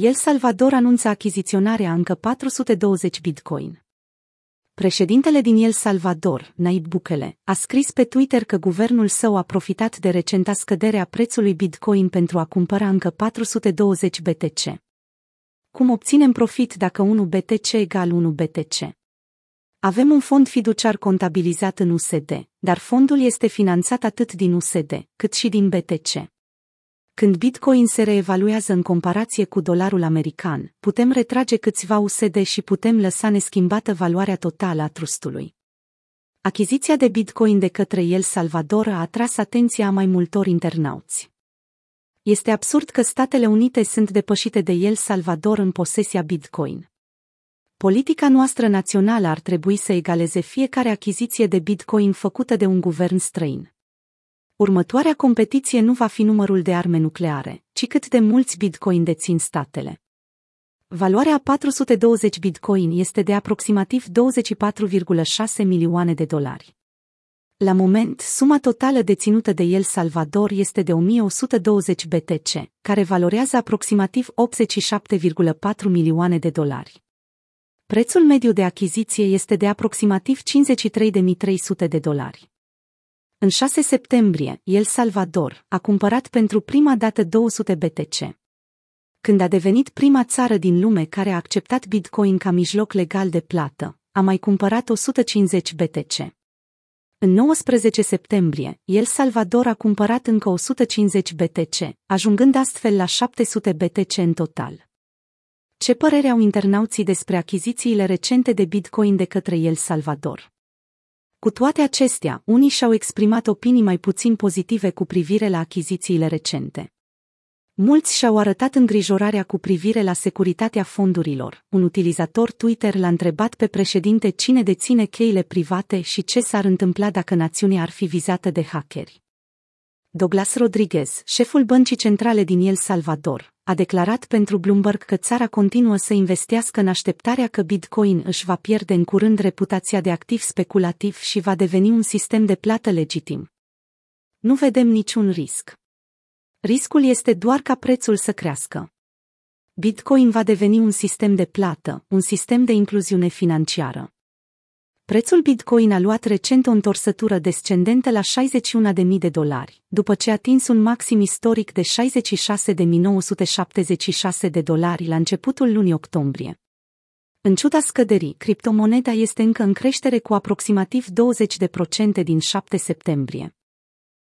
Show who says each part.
Speaker 1: El Salvador anunță achiziționarea încă 420 bitcoin. Președintele din El Salvador, Naib Bukele, a scris pe Twitter că guvernul său a profitat de recenta scădere a prețului bitcoin pentru a cumpăra încă 420 BTC. Cum obținem profit dacă 1 BTC egal 1 BTC? Avem un fond fiduciar contabilizat în USD, dar fondul este finanțat atât din USD, cât și din BTC. Când Bitcoin se reevaluează în comparație cu dolarul american, putem retrage câțiva USD și putem lăsa neschimbată valoarea totală a trustului. Achiziția de Bitcoin de către El Salvador a atras atenția a mai multor internauți. Este absurd că Statele Unite sunt depășite de El Salvador în posesia Bitcoin. Politica noastră națională ar trebui să egaleze fiecare achiziție de Bitcoin făcută de un guvern străin. Următoarea competiție nu va fi numărul de arme nucleare, ci cât de mulți bitcoin dețin statele. Valoarea 420 bitcoin este de aproximativ 24,6 milioane de dolari. La moment, suma totală deținută de El Salvador este de 1120 BTC, care valorează aproximativ 87,4 milioane de dolari. Prețul mediu de achiziție este de aproximativ 53.300 de dolari. În 6 septembrie, El Salvador a cumpărat pentru prima dată 200 BTC. Când a devenit prima țară din lume care a acceptat Bitcoin ca mijloc legal de plată, a mai cumpărat 150 BTC. În 19 septembrie, El Salvador a cumpărat încă 150 BTC, ajungând astfel la 700 BTC în total. Ce părere au internauții despre achizițiile recente de Bitcoin de către El Salvador? Cu toate acestea, unii și-au exprimat opinii mai puțin pozitive cu privire la achizițiile recente. Mulți și-au arătat îngrijorarea cu privire la securitatea fondurilor. Un utilizator Twitter l-a întrebat pe președinte cine deține cheile private și ce s-ar întâmpla dacă națiunea ar fi vizată de hackeri. Douglas Rodriguez, șeful băncii centrale din El Salvador, a declarat pentru Bloomberg că țara continuă să investească în așteptarea că Bitcoin își va pierde în curând reputația de activ speculativ și va deveni un sistem de plată legitim. Nu vedem niciun risc. Riscul este doar ca prețul să crească. Bitcoin va deveni un sistem de plată, un sistem de incluziune financiară. Prețul Bitcoin a luat recent o întorsătură descendentă la 61.000 de dolari, după ce a atins un maxim istoric de 66.976 de dolari la începutul lunii octombrie. În ciuda scăderii, criptomoneda este încă în creștere cu aproximativ 20% din 7 septembrie.